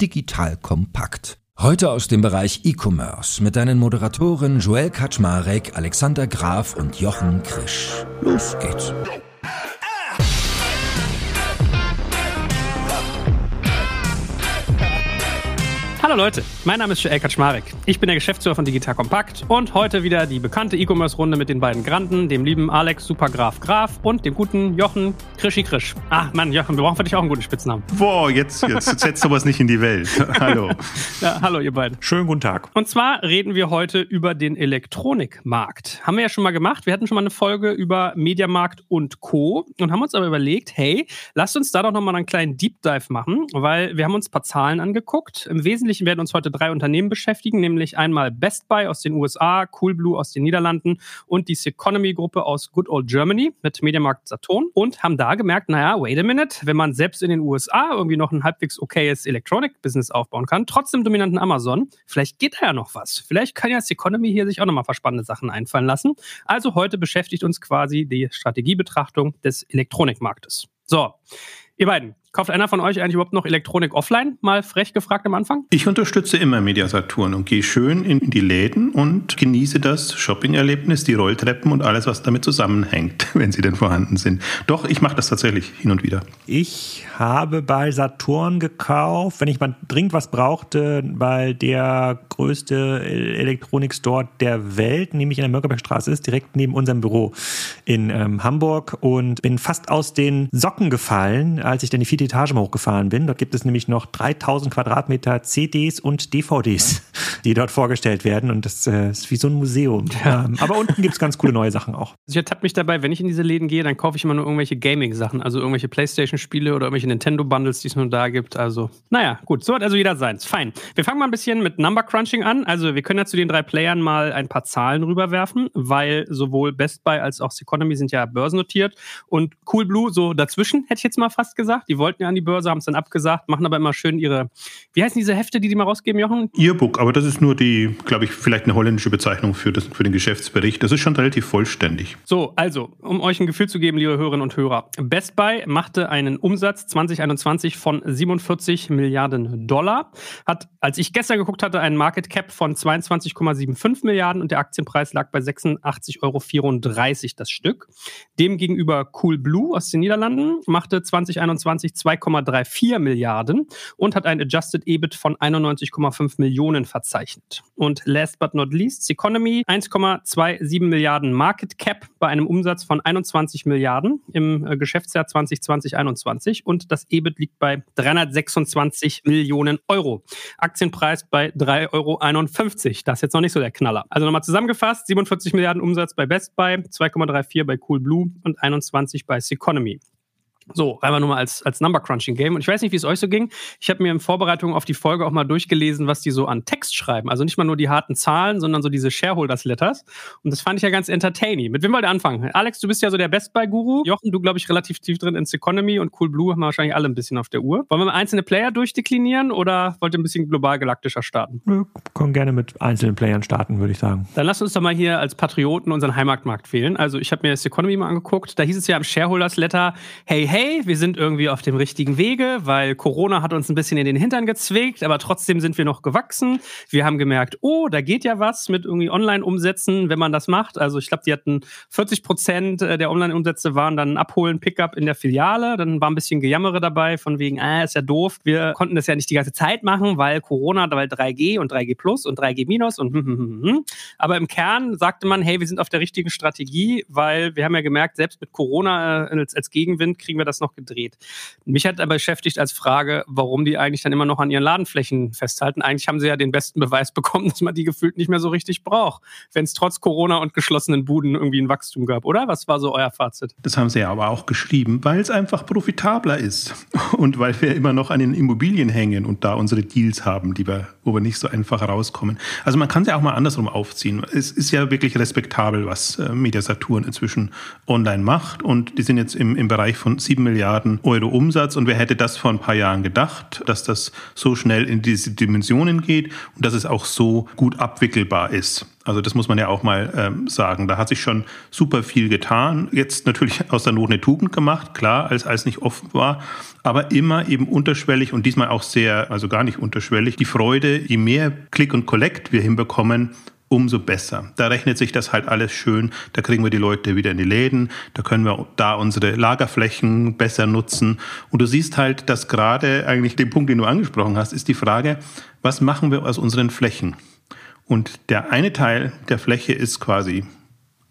Digital kompakt. Heute aus dem Bereich E-Commerce mit deinen Moderatoren Joel Kaczmarek, Alexander Graf und Jochen Krisch. Los geht's. Hallo Leute, mein Name ist Joel Kaczmarek. Ich bin der Geschäftsführer von Digital Kompakt und heute wieder die bekannte E-Commerce-Runde mit den beiden Granden, dem lieben Alex Supergraf Graf und dem guten Jochen Krischi Krisch. Ah, Mann, Jochen, wir brauchen für dich auch einen guten Spitznamen. Boah, jetzt, jetzt setzt sowas nicht in die Welt. hallo. Ja, hallo ihr beiden. Schönen guten Tag. Und zwar reden wir heute über den Elektronikmarkt. Haben wir ja schon mal gemacht. Wir hatten schon mal eine Folge über Mediamarkt und Co. und haben uns aber überlegt, hey, lasst uns da doch nochmal einen kleinen Deep Dive machen, weil wir haben uns ein paar Zahlen angeguckt. Im Wesentlichen Wesentlichen werden uns heute drei Unternehmen beschäftigen, nämlich einmal Best Buy aus den USA, Coolblue aus den Niederlanden und die Seconomy-Gruppe aus Good Old Germany mit Mediamarkt Saturn und haben da gemerkt, naja, wait a minute, wenn man selbst in den USA irgendwie noch ein halbwegs okayes Electronic-Business aufbauen kann, trotzdem dominanten Amazon, vielleicht geht da ja noch was. Vielleicht kann ja Seconomy hier sich auch nochmal verspannende Sachen einfallen lassen. Also heute beschäftigt uns quasi die Strategiebetrachtung des Elektronikmarktes. So, ihr beiden, Kauft einer von euch eigentlich überhaupt noch Elektronik offline? Mal frech gefragt am Anfang? Ich unterstütze immer Mediasaturn und gehe schön in die Läden und genieße das Shopping-Erlebnis, die Rolltreppen und alles, was damit zusammenhängt, wenn sie denn vorhanden sind. Doch, ich mache das tatsächlich hin und wieder. Ich habe bei Saturn gekauft, wenn ich mal dringend was brauchte, weil der größte Elektronikstore der Welt, nämlich in der Mönckebergstraße ist, direkt neben unserem Büro in ähm, Hamburg und bin fast aus den Socken gefallen, als ich dann die vierte Etage mal hochgefahren bin. Dort gibt es nämlich noch 3000 Quadratmeter CDs und DVDs, die dort vorgestellt werden. Und das äh, ist wie so ein Museum. Ja. Ähm, aber unten gibt es ganz coole neue Sachen auch. Also ich ertappe mich dabei, wenn ich in diese Läden gehe, dann kaufe ich immer nur irgendwelche Gaming-Sachen, also irgendwelche Playstation-Spiele oder irgendwelche Nintendo-Bundles, die es nur da gibt. Also, naja, gut, so hat also jeder seins. Fein. Wir fangen mal ein bisschen mit Number Crunching an. Also, wir können ja zu den drei Playern mal ein paar Zahlen rüberwerfen, weil sowohl Best Buy als auch Economy sind ja börsennotiert und Coolblue so dazwischen, hätte ich jetzt mal fast gesagt. Die wollten ja an die Börse, haben es dann abgesagt, machen aber immer schön ihre, wie heißen diese Hefte, die die mal rausgeben, Jochen? Earbook, aber das ist nur die, glaube ich, vielleicht eine holländische Bezeichnung für, das, für den Geschäftsbericht. Das ist schon relativ vollständig. So, also, um euch ein Gefühl zu geben, liebe Hörerinnen und Hörer. Best Buy machte einen Umsatz 2021 von 47 Milliarden Dollar, hat, als ich gestern geguckt hatte, einen Market Cap von 22,75 Milliarden und der Aktienpreis lag bei 86,34 Euro das Stück. Demgegenüber Coolblue aus den Niederlanden machte 2021 2,34 Milliarden und hat ein Adjusted EBIT von 91,5 Millionen verzeichnet. Und last but not least, Economy 1,27 Milliarden Market Cap bei einem Umsatz von 21 Milliarden im äh, Geschäftsjahr 2020-21 und das EBIT liegt bei 326 Millionen Euro. Aktienpreis bei 3,51 Euro. Das ist jetzt noch nicht so der Knaller. Also nochmal zusammengefasst, 47 Milliarden Umsatz bei Best Buy, 2,34 bei Coolblue und 21 bei Seconomy. So, einfach nur mal als, als Number Crunching Game. Und ich weiß nicht, wie es euch so ging. Ich habe mir in Vorbereitung auf die Folge auch mal durchgelesen, was die so an Text schreiben. Also nicht mal nur die harten Zahlen, sondern so diese Shareholders Letters. Und das fand ich ja ganz entertaining. Mit wem wollt ihr anfangen? Alex, du bist ja so der Best Buy Guru. Jochen, du glaube ich relativ tief drin ins Economy und Cool Blue haben wir wahrscheinlich alle ein bisschen auf der Uhr. Wollen wir mal einzelne Player durchdeklinieren oder wollt ihr ein bisschen global galaktischer starten? Wir können gerne mit einzelnen Playern starten, würde ich sagen. Dann lasst uns doch mal hier als Patrioten unseren Heimatmarkt wählen. Also ich habe mir das Economy mal angeguckt. Da hieß es ja im Shareholders Letter, hey, hey, wir sind irgendwie auf dem richtigen Wege, weil Corona hat uns ein bisschen in den Hintern gezwickt, aber trotzdem sind wir noch gewachsen. Wir haben gemerkt, oh, da geht ja was mit irgendwie Online-Umsätzen, wenn man das macht. Also ich glaube, die hatten 40 Prozent der Online-Umsätze waren dann Abholen, Pickup in der Filiale. Dann war ein bisschen Gejammere dabei von wegen, ah, ist ja doof. Wir konnten das ja nicht die ganze Zeit machen, weil Corona, weil 3G und 3G Plus und 3G Minus und hm, hm, hm, hm. aber im Kern sagte man, hey, wir sind auf der richtigen Strategie, weil wir haben ja gemerkt, selbst mit Corona äh, als, als Gegenwind kriegen wir das noch gedreht. Mich hat aber beschäftigt als Frage, warum die eigentlich dann immer noch an ihren Ladenflächen festhalten. Eigentlich haben sie ja den besten Beweis bekommen, dass man die gefühlt nicht mehr so richtig braucht, wenn es trotz Corona und geschlossenen Buden irgendwie ein Wachstum gab, oder? Was war so euer Fazit? Das haben sie ja aber auch geschrieben, weil es einfach profitabler ist und weil wir immer noch an den Immobilien hängen und da unsere Deals haben, die wir, wo wir nicht so einfach rauskommen. Also man kann es ja auch mal andersrum aufziehen. Es ist ja wirklich respektabel, was äh, Mediasaturn inzwischen online macht und die sind jetzt im, im Bereich von 7 sieben Milliarden Euro Umsatz. Und wer hätte das vor ein paar Jahren gedacht, dass das so schnell in diese Dimensionen geht und dass es auch so gut abwickelbar ist. Also das muss man ja auch mal ähm, sagen. Da hat sich schon super viel getan. Jetzt natürlich aus der Not eine Tugend gemacht, klar, als als nicht offen war, aber immer eben unterschwellig und diesmal auch sehr, also gar nicht unterschwellig. Die Freude, je mehr Click und Collect wir hinbekommen, umso besser. Da rechnet sich das halt alles schön. Da kriegen wir die Leute wieder in die Läden. Da können wir da unsere Lagerflächen besser nutzen. Und du siehst halt, dass gerade eigentlich den Punkt, den du angesprochen hast, ist die Frage, was machen wir aus unseren Flächen? Und der eine Teil der Fläche ist quasi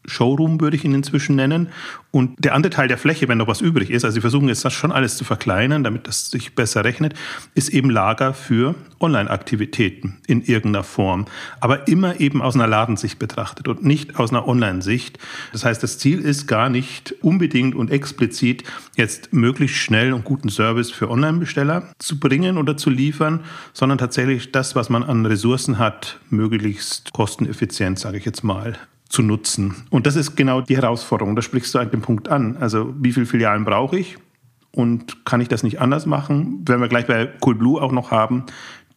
Showroom, würde ich ihn inzwischen nennen. Und der andere Teil der Fläche, wenn noch was übrig ist, also sie versuchen jetzt das schon alles zu verkleinern, damit das sich besser rechnet, ist eben Lager für Online-Aktivitäten in irgendeiner Form. Aber immer eben aus einer Ladensicht betrachtet und nicht aus einer Online-Sicht. Das heißt, das Ziel ist gar nicht unbedingt und explizit jetzt möglichst schnell und guten Service für Online-Besteller zu bringen oder zu liefern, sondern tatsächlich das, was man an Ressourcen hat, möglichst kosteneffizient, sage ich jetzt mal, zu nutzen. Und das ist genau die Herausforderung. Da sprichst du an dem Punkt an. Also wie viele Filialen brauche ich? Und kann ich das nicht anders machen? Wenn wir gleich bei Coolblue auch noch haben,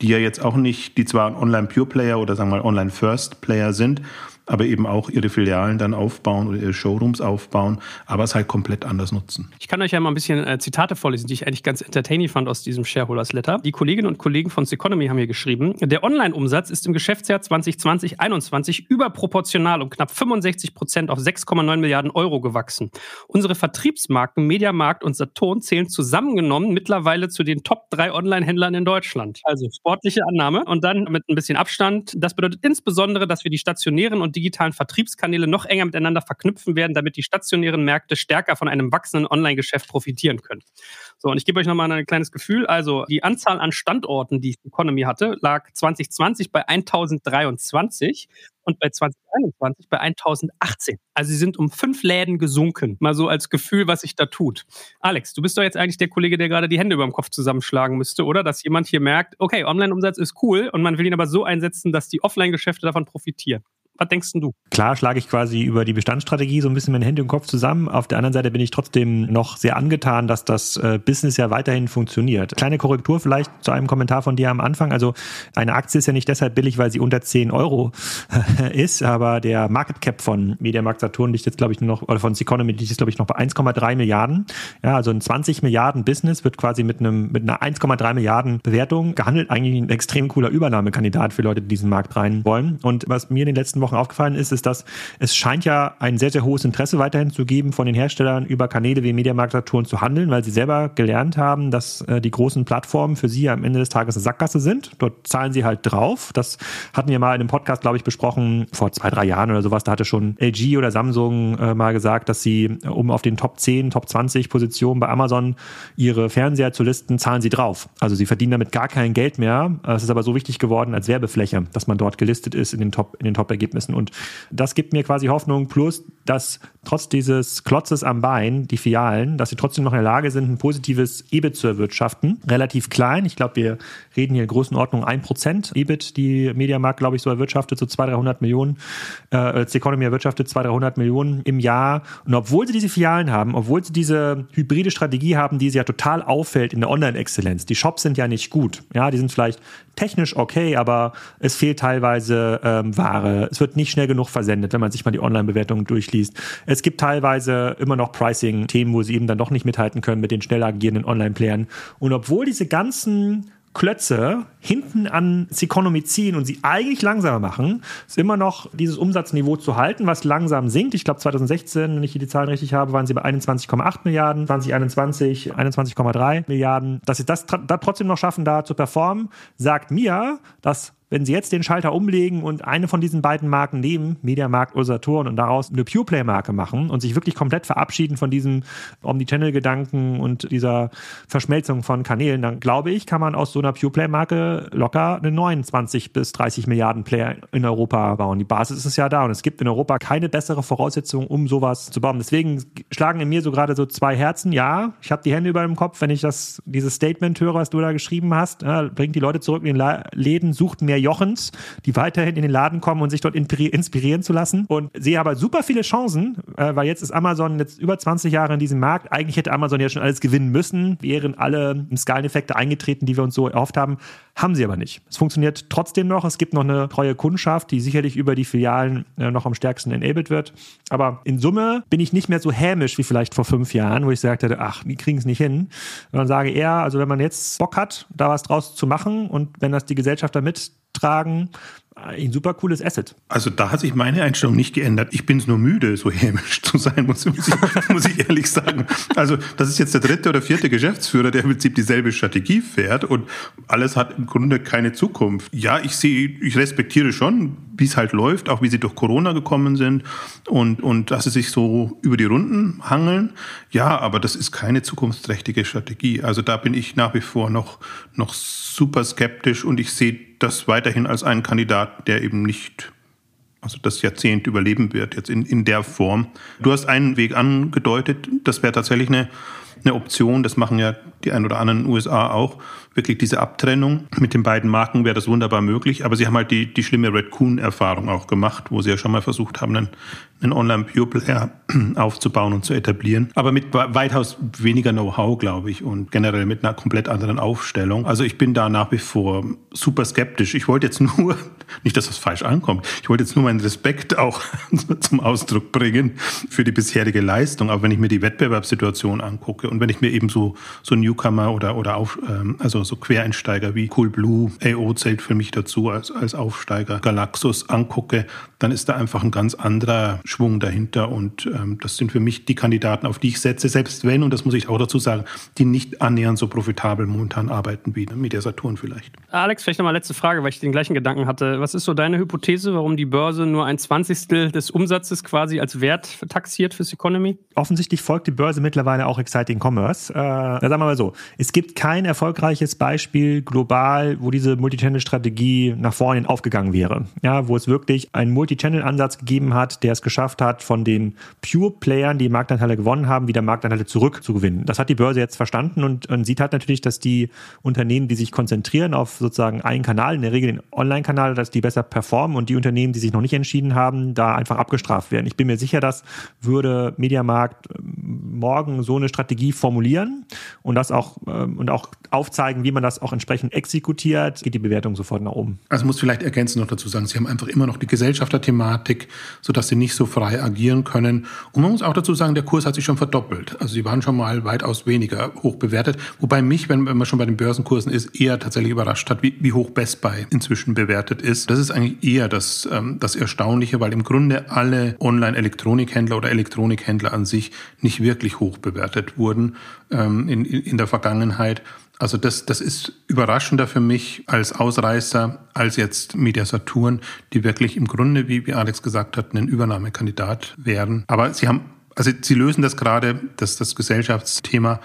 die ja jetzt auch nicht, die zwar ein Online-Pure-Player oder sagen wir mal Online-First-Player sind, aber eben auch ihre Filialen dann aufbauen oder ihre Showrooms aufbauen, aber es halt komplett anders nutzen. Ich kann euch ja mal ein bisschen äh, Zitate vorlesen, die ich eigentlich ganz entertaining fand aus diesem Shareholders Letter. Die Kolleginnen und Kollegen von Seconomy haben hier geschrieben, der Online-Umsatz ist im Geschäftsjahr 2020-21 überproportional um knapp 65 Prozent auf 6,9 Milliarden Euro gewachsen. Unsere Vertriebsmarken Mediamarkt und Saturn zählen zusammengenommen mittlerweile zu den Top 3 Online-Händlern in Deutschland. Also sportliche Annahme und dann mit ein bisschen Abstand. Das bedeutet insbesondere, dass wir die stationären und digitalen Vertriebskanäle noch enger miteinander verknüpfen werden, damit die stationären Märkte stärker von einem wachsenden Online-Geschäft profitieren können. So, und ich gebe euch nochmal ein kleines Gefühl. Also die Anzahl an Standorten, die Economy hatte, lag 2020 bei 1023 und bei 2021 bei 1018. Also sie sind um fünf Läden gesunken. Mal so als Gefühl, was sich da tut. Alex, du bist doch jetzt eigentlich der Kollege, der gerade die Hände über dem Kopf zusammenschlagen müsste, oder? Dass jemand hier merkt, okay, Online-Umsatz ist cool und man will ihn aber so einsetzen, dass die Offline-Geschäfte davon profitieren. Was denkst du? Klar schlage ich quasi über die Bestandsstrategie so ein bisschen meine Hände im Kopf zusammen. Auf der anderen Seite bin ich trotzdem noch sehr angetan, dass das äh, Business ja weiterhin funktioniert. Kleine Korrektur vielleicht zu einem Kommentar von dir am Anfang. Also eine Aktie ist ja nicht deshalb billig, weil sie unter 10 Euro ist, aber der Market Cap von Mediamarkt Saturn liegt jetzt, glaube ich, nur noch, oder von Seconomy liegt jetzt, glaube ich, noch bei 1,3 Milliarden. Ja, also ein 20 Milliarden Business wird quasi mit einem, mit einer 1,3 Milliarden Bewertung gehandelt. Eigentlich ein extrem cooler Übernahmekandidat für Leute, die diesen Markt rein wollen. Und was mir in den letzten Wochen Wochen aufgefallen ist, ist, dass es scheint ja ein sehr, sehr hohes Interesse weiterhin zu geben, von den Herstellern über Kanäle wie Mediamarkt Saturn zu handeln, weil sie selber gelernt haben, dass äh, die großen Plattformen für sie am Ende des Tages eine Sackgasse sind. Dort zahlen sie halt drauf. Das hatten wir mal in einem Podcast, glaube ich, besprochen, vor zwei, drei Jahren oder sowas. Da hatte schon LG oder Samsung äh, mal gesagt, dass sie, äh, um auf den Top 10, Top 20 Positionen bei Amazon ihre Fernseher zu listen, zahlen sie drauf. Also sie verdienen damit gar kein Geld mehr. Es ist aber so wichtig geworden als Werbefläche, dass man dort gelistet ist in den Top, in den Top-Ergebnissen müssen. Und das gibt mir quasi Hoffnung, plus, dass trotz dieses Klotzes am Bein, die Fialen, dass sie trotzdem noch in der Lage sind, ein positives EBIT zu erwirtschaften. Relativ klein. Ich glaube, wir reden hier in Größenordnung 1% EBIT, die Mediamarkt, glaube ich, so erwirtschaftet, so 200, 300 Millionen. Äh, Economy erwirtschaftet 200, 300 Millionen im Jahr. Und obwohl sie diese Fialen haben, obwohl sie diese hybride Strategie haben, die sie ja total auffällt in der Online-Exzellenz, die Shops sind ja nicht gut. Ja, die sind vielleicht technisch okay, aber es fehlt teilweise ähm, Ware. Es wird nicht schnell genug versendet, wenn man sich mal die Online-Bewertungen durchliest. Es gibt teilweise immer noch Pricing-Themen, wo sie eben dann doch nicht mithalten können mit den schnell agierenden Online-Playern. Und obwohl diese ganzen Klötze hinten an Seconomy ziehen und sie eigentlich langsamer machen, ist immer noch dieses Umsatzniveau zu halten, was langsam sinkt. Ich glaube 2016, wenn ich hier die Zahlen richtig habe, waren sie bei 21,8 Milliarden, 2021 21,3 Milliarden. Dass sie das da trotzdem noch schaffen, da zu performen, sagt mir, dass wenn Sie jetzt den Schalter umlegen und eine von diesen beiden Marken nehmen, Mediamarkt oder Saturn, und daraus eine Pureplay-Marke machen und sich wirklich komplett verabschieden von diesem Omnichannel-Gedanken und dieser Verschmelzung von Kanälen, dann glaube ich, kann man aus so einer Pureplay-Marke locker eine 29 bis 30 Milliarden Player in Europa bauen. Die Basis ist ja da und es gibt in Europa keine bessere Voraussetzung, um sowas zu bauen. Deswegen schlagen in mir so gerade so zwei Herzen. Ja, ich habe die Hände über dem Kopf, wenn ich das, dieses Statement höre, was du da geschrieben hast. Ja, bringt die Leute zurück in den Läden, sucht mehr mehr Jochens, die weiterhin in den Laden kommen und sich dort inspirieren zu lassen. Und sehe aber super viele Chancen, äh, weil jetzt ist Amazon jetzt über 20 Jahre in diesem Markt. Eigentlich hätte Amazon ja schon alles gewinnen müssen, wären alle Skaleneffekte eingetreten, die wir uns so erhofft haben. Haben sie aber nicht. Es funktioniert trotzdem noch. Es gibt noch eine treue Kundschaft, die sicherlich über die Filialen äh, noch am stärksten enabled wird. Aber in Summe bin ich nicht mehr so hämisch wie vielleicht vor fünf Jahren, wo ich sagte, ach, die kriegen es nicht hin. Sondern sage eher, also wenn man jetzt Bock hat, da was draus zu machen und wenn das die Gesellschaft da mittragen, ein super cooles Asset. Also da hat sich meine Einstellung nicht geändert. Ich bin es nur müde, so hämisch zu sein, muss, muss, ich, muss ich ehrlich sagen. Also das ist jetzt der dritte oder vierte Geschäftsführer, der im Prinzip dieselbe Strategie fährt und alles hat im Grunde keine Zukunft. Ja, ich sehe, ich respektiere schon, wie es halt läuft, auch wie sie durch Corona gekommen sind und, und dass sie sich so über die Runden hangeln. Ja, aber das ist keine zukunftsträchtige Strategie. Also da bin ich nach wie vor noch, noch super skeptisch und ich sehe das weiterhin als einen Der eben nicht also das Jahrzehnt überleben wird, jetzt in, in der Form. Du hast einen Weg angedeutet, das wäre tatsächlich eine, eine Option, das machen ja die ein oder anderen USA auch, wirklich diese Abtrennung. Mit den beiden Marken wäre das wunderbar möglich, aber sie haben halt die, die schlimme Red Coon-Erfahrung auch gemacht, wo sie ja schon mal versucht haben, einen, einen Online-Pure-Player aufzubauen und zu etablieren. Aber mit weitaus weniger Know-how, glaube ich, und generell mit einer komplett anderen Aufstellung. Also ich bin da nach wie vor super skeptisch. Ich wollte jetzt nur, nicht, dass das falsch ankommt, ich wollte jetzt nur meinen Respekt auch zum Ausdruck bringen für die bisherige Leistung. Aber wenn ich mir die Wettbewerbssituation angucke und wenn ich mir eben so, so Newcomer oder, oder auf, ähm, also so Quereinsteiger wie Coolblue, AO zählt für mich dazu als, als Aufsteiger, Galaxus angucke, dann ist da einfach ein ganz anderer Schwung dahinter. Und ähm, das sind für mich die Kandidaten, auf die ich setze, selbst wenn, und das muss ich auch dazu sagen, die nicht annähernd so profitabel momentan arbeiten wie Media Saturn vielleicht. Alex, vielleicht nochmal letzte Frage, weil ich den gleichen Gedanken hatte. Was ist so deine Hypothese, warum die Börse nur ein Zwanzigstel des Umsatzes quasi als Wert taxiert fürs Economy? Offensichtlich folgt die Börse mittlerweile auch Exciting Commerce. Äh, sagen wir mal so, es gibt kein erfolgreiches Beispiel global, wo diese Multichannel-Strategie nach vorne aufgegangen wäre. Ja, wo es wirklich einen Multichannel-Ansatz gegeben hat, der es geschafft hat, von den Pure-Playern, die Marktanteile gewonnen haben, wieder Marktanteile zurückzugewinnen. Das hat die Börse jetzt verstanden und, und sieht halt natürlich, dass die Unternehmen, die sich konzentrieren auf sozusagen einen Kanal, in der Regel den Online-Kanal, dass die besser performen und die Unternehmen, die sich noch nicht entschieden haben, da einfach abgestraft werden. Ich bin mir sicher, dass würde Mediamarkt ähm, morgen so eine Strategie formulieren und das auch ähm, und auch aufzeigen, wie man das auch entsprechend exekutiert, geht die Bewertung sofort nach oben. Also muss vielleicht ergänzend noch dazu sagen, Sie haben einfach immer noch die Gesellschafterthematik, sodass Sie nicht so frei agieren können. Und man muss auch dazu sagen, der Kurs hat sich schon verdoppelt. Also Sie waren schon mal weitaus weniger hoch bewertet. Wobei mich, wenn, man schon bei den Börsenkursen ist, eher tatsächlich überrascht hat, wie, wie hoch Best Buy inzwischen bewertet ist. Das ist eigentlich eher das, ähm, das Erstaunliche, weil im Grunde alle Online-Elektronikhändler oder Elektronikhändler an sich nicht wirklich hoch bewertet wurden ähm, in, in der Vergangenheit. Also das, das ist überraschender für mich als Ausreißer als jetzt Media Saturn, die wirklich im Grunde, wie, wie Alex gesagt hat, ein Übernahmekandidat wären. Aber sie haben, also sie lösen das gerade, das, das Gesellschaftsthema,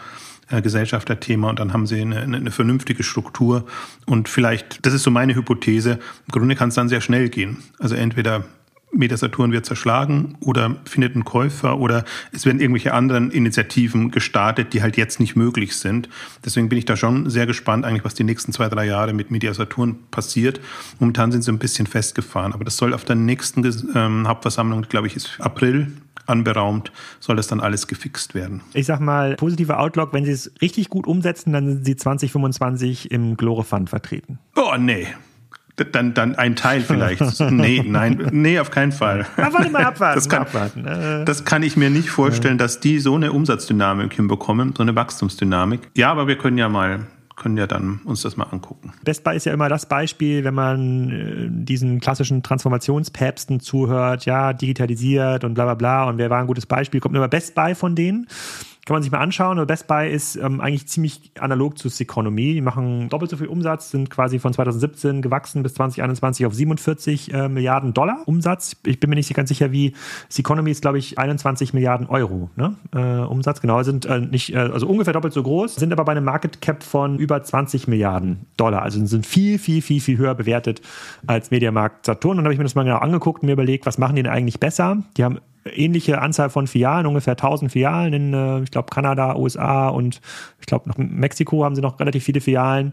äh, Gesellschafterthema und dann haben sie eine, eine vernünftige Struktur und vielleicht, das ist so meine Hypothese, im Grunde kann es dann sehr schnell gehen. Also entweder Metasaturn wird zerschlagen oder findet einen Käufer oder es werden irgendwelche anderen Initiativen gestartet, die halt jetzt nicht möglich sind. Deswegen bin ich da schon sehr gespannt, eigentlich, was die nächsten zwei, drei Jahre mit Media Saturn passiert. Momentan sind sie ein bisschen festgefahren, aber das soll auf der nächsten ähm, Hauptversammlung, glaube ich, ist April anberaumt, soll das dann alles gefixt werden. Ich sag mal, positiver Outlook, wenn sie es richtig gut umsetzen, dann sind sie 2025 im Glore Fund vertreten. Oh, nee. Dann, dann ein Teil vielleicht. nee, nein, nee, auf keinen Fall. Na, warte mal abwarten. Das kann, abwarten. Äh. das kann ich mir nicht vorstellen, dass die so eine Umsatzdynamik hinbekommen, so eine Wachstumsdynamik. Ja, aber wir können ja mal können ja dann uns das mal angucken. Best Buy ist ja immer das Beispiel, wenn man äh, diesen klassischen Transformationspäpsten zuhört, ja, digitalisiert und bla bla bla und wer war ein gutes Beispiel, kommt immer Best Buy von denen. Kann man sich mal anschauen. Best Buy ist ähm, eigentlich ziemlich analog zu Seconomy. Die machen doppelt so viel Umsatz, sind quasi von 2017 gewachsen bis 2021 auf 47 äh, Milliarden Dollar Umsatz. Ich bin mir nicht ganz sicher, wie Seconomy ist, glaube ich, 21 Milliarden Euro ne? äh, Umsatz. Genau, sind äh, nicht, äh, also ungefähr doppelt so groß, sind aber bei einem Market Cap von über 20 Milliarden Dollar. Also sind viel, viel, viel, viel höher bewertet als Mediamarkt Saturn. Und dann habe ich mir das mal genau angeguckt und mir überlegt, was machen die denn eigentlich besser? Die haben ähnliche Anzahl von Filialen, ungefähr 1000 Filialen in, äh, ich glaube, Kanada, USA und ich glaube, noch Mexiko haben sie noch relativ viele Filialen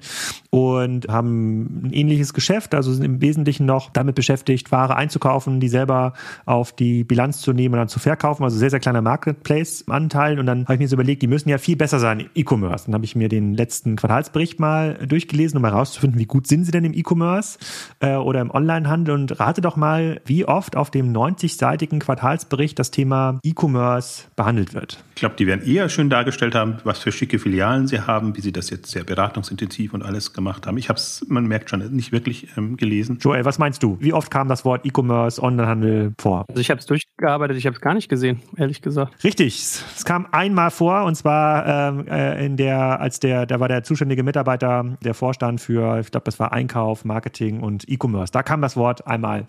und haben ein ähnliches Geschäft, also sind im Wesentlichen noch damit beschäftigt, Ware einzukaufen, die selber auf die Bilanz zu nehmen und dann zu verkaufen. Also sehr, sehr kleiner Marketplace-Anteil. Und dann habe ich mir so überlegt, die müssen ja viel besser sein im E-Commerce. Dann habe ich mir den letzten Quartalsbericht mal durchgelesen, um herauszufinden, wie gut sind sie denn im E-Commerce äh, oder im Onlinehandel. Und rate doch mal, wie oft auf dem 90-seitigen Quartalsbericht das Thema E-Commerce behandelt wird. Ich glaube, die werden eher schön dargestellt haben, was für schicke Filialen sie haben, wie sie das jetzt sehr beratungsintensiv und alles gemacht haben. Ich habe es, man merkt schon, nicht wirklich ähm, gelesen. Joel, was meinst du? Wie oft kam das Wort E-Commerce, Onlinehandel vor? Also ich habe es durchgearbeitet, ich habe es gar nicht gesehen, ehrlich gesagt. Richtig, es kam einmal vor und zwar ähm, äh, in der, als der, da war der zuständige Mitarbeiter, der Vorstand für, ich glaube, das war Einkauf, Marketing und E-Commerce. Da kam das Wort einmal